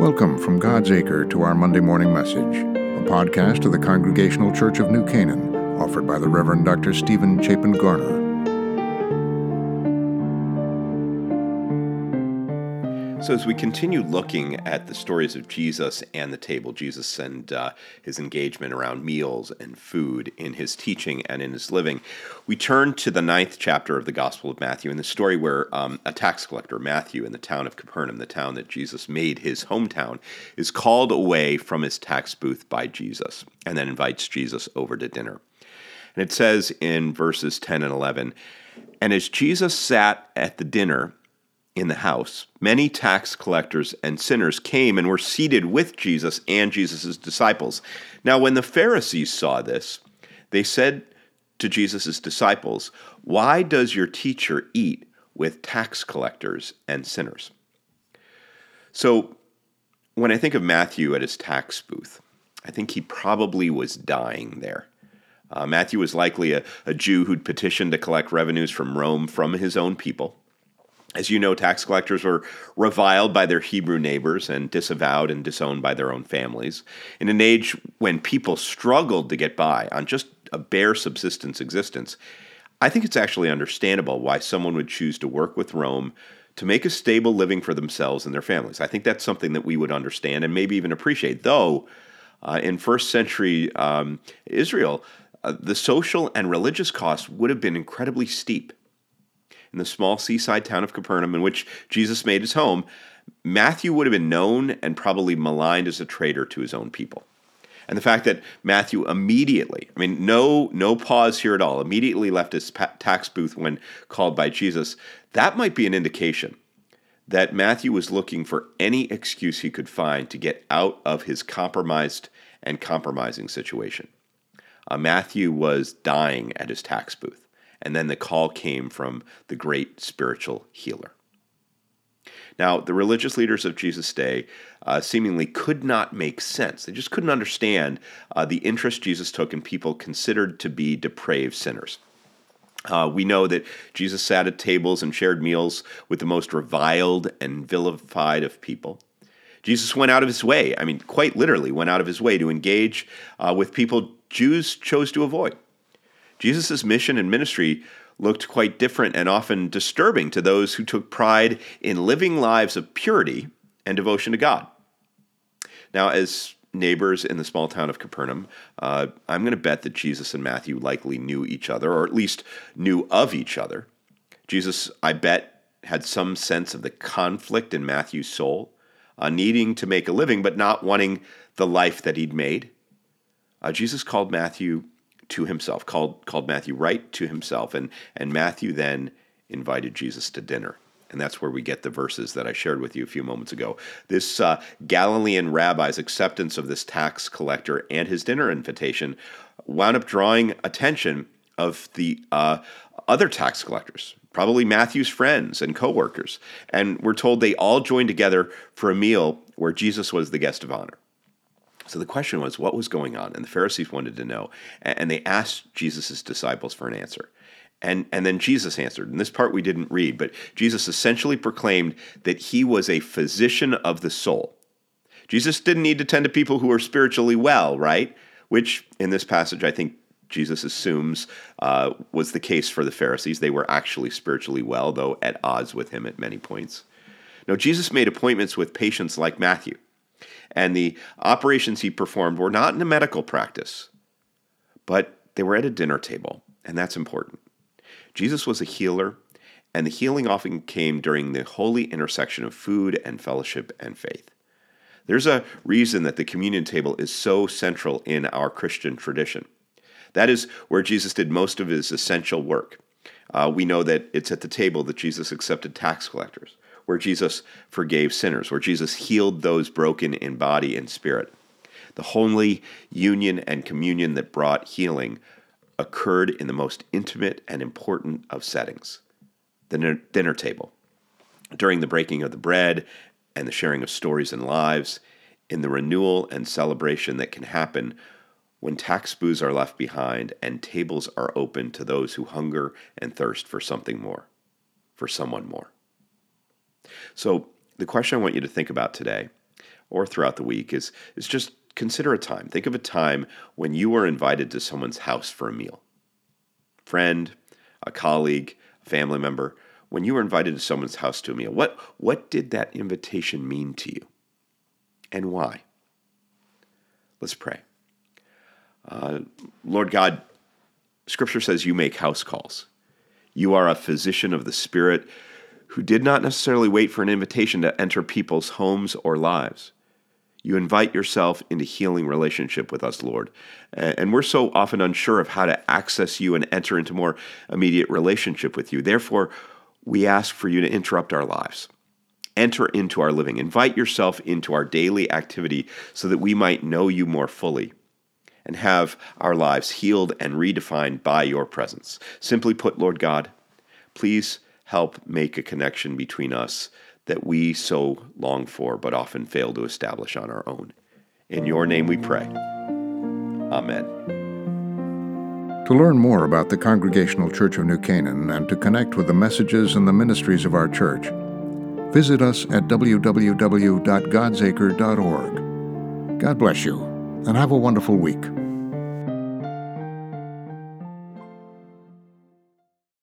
Welcome from God's Acre to our Monday morning message, a podcast of the Congregational Church of New Canaan, offered by the Reverend Dr. Stephen Chapin Garner. So, as we continue looking at the stories of Jesus and the table, Jesus and uh, his engagement around meals and food in his teaching and in his living, we turn to the ninth chapter of the Gospel of Matthew, in the story where um, a tax collector, Matthew, in the town of Capernaum, the town that Jesus made his hometown, is called away from his tax booth by Jesus and then invites Jesus over to dinner. And it says in verses 10 and 11, and as Jesus sat at the dinner, in the house, many tax collectors and sinners came and were seated with Jesus and Jesus' disciples. Now, when the Pharisees saw this, they said to Jesus' disciples, Why does your teacher eat with tax collectors and sinners? So, when I think of Matthew at his tax booth, I think he probably was dying there. Uh, Matthew was likely a, a Jew who'd petitioned to collect revenues from Rome from his own people. As you know, tax collectors were reviled by their Hebrew neighbors and disavowed and disowned by their own families. In an age when people struggled to get by on just a bare subsistence existence, I think it's actually understandable why someone would choose to work with Rome to make a stable living for themselves and their families. I think that's something that we would understand and maybe even appreciate. Though, uh, in first century um, Israel, uh, the social and religious costs would have been incredibly steep in the small seaside town of Capernaum, in which Jesus made his home, Matthew would have been known and probably maligned as a traitor to his own people. And the fact that Matthew immediately, I mean, no, no pause here at all, immediately left his tax booth when called by Jesus, that might be an indication that Matthew was looking for any excuse he could find to get out of his compromised and compromising situation. Uh, Matthew was dying at his tax booth. And then the call came from the great spiritual healer. Now, the religious leaders of Jesus' day uh, seemingly could not make sense. They just couldn't understand uh, the interest Jesus took in people considered to be depraved sinners. Uh, we know that Jesus sat at tables and shared meals with the most reviled and vilified of people. Jesus went out of his way, I mean, quite literally, went out of his way to engage uh, with people Jews chose to avoid. Jesus' mission and ministry looked quite different and often disturbing to those who took pride in living lives of purity and devotion to God. Now, as neighbors in the small town of Capernaum, uh, I'm going to bet that Jesus and Matthew likely knew each other, or at least knew of each other. Jesus, I bet, had some sense of the conflict in Matthew's soul, uh, needing to make a living, but not wanting the life that he'd made. Uh, Jesus called Matthew to himself, called, called Matthew right to himself. And, and Matthew then invited Jesus to dinner. And that's where we get the verses that I shared with you a few moments ago. This uh, Galilean rabbi's acceptance of this tax collector and his dinner invitation wound up drawing attention of the uh, other tax collectors, probably Matthew's friends and coworkers. And we're told they all joined together for a meal where Jesus was the guest of honor. So the question was, what was going on? And the Pharisees wanted to know. And they asked Jesus' disciples for an answer. And, and then Jesus answered. And this part we didn't read, but Jesus essentially proclaimed that he was a physician of the soul. Jesus didn't need to tend to people who were spiritually well, right? Which in this passage, I think Jesus assumes uh, was the case for the Pharisees. They were actually spiritually well, though at odds with him at many points. Now, Jesus made appointments with patients like Matthew and the operations he performed were not in a medical practice, but they were at a dinner table, and that's important. Jesus was a healer, and the healing often came during the holy intersection of food and fellowship and faith. There's a reason that the communion table is so central in our Christian tradition. That is where Jesus did most of his essential work. Uh, we know that it's at the table that Jesus accepted tax collectors where Jesus forgave sinners, where Jesus healed those broken in body and spirit. The holy union and communion that brought healing occurred in the most intimate and important of settings the dinner table. During the breaking of the bread and the sharing of stories and lives, in the renewal and celebration that can happen when tax booths are left behind and tables are open to those who hunger and thirst for something more, for someone more. So, the question I want you to think about today or throughout the week is, is just consider a time. Think of a time when you were invited to someone's house for a meal. Friend, a colleague, a family member, when you were invited to someone's house to a meal, what, what did that invitation mean to you? And why? Let's pray. Uh, Lord God, Scripture says you make house calls. You are a physician of the Spirit who did not necessarily wait for an invitation to enter people's homes or lives. You invite yourself into healing relationship with us, Lord. And we're so often unsure of how to access you and enter into more immediate relationship with you. Therefore, we ask for you to interrupt our lives. Enter into our living. Invite yourself into our daily activity so that we might know you more fully and have our lives healed and redefined by your presence. Simply put, Lord God, please help make a connection between us that we so long for but often fail to establish on our own. In your name we pray. Amen. To learn more about the Congregational Church of New Canaan and to connect with the messages and the ministries of our church, visit us at www.godsacre.org. God bless you, and have a wonderful week.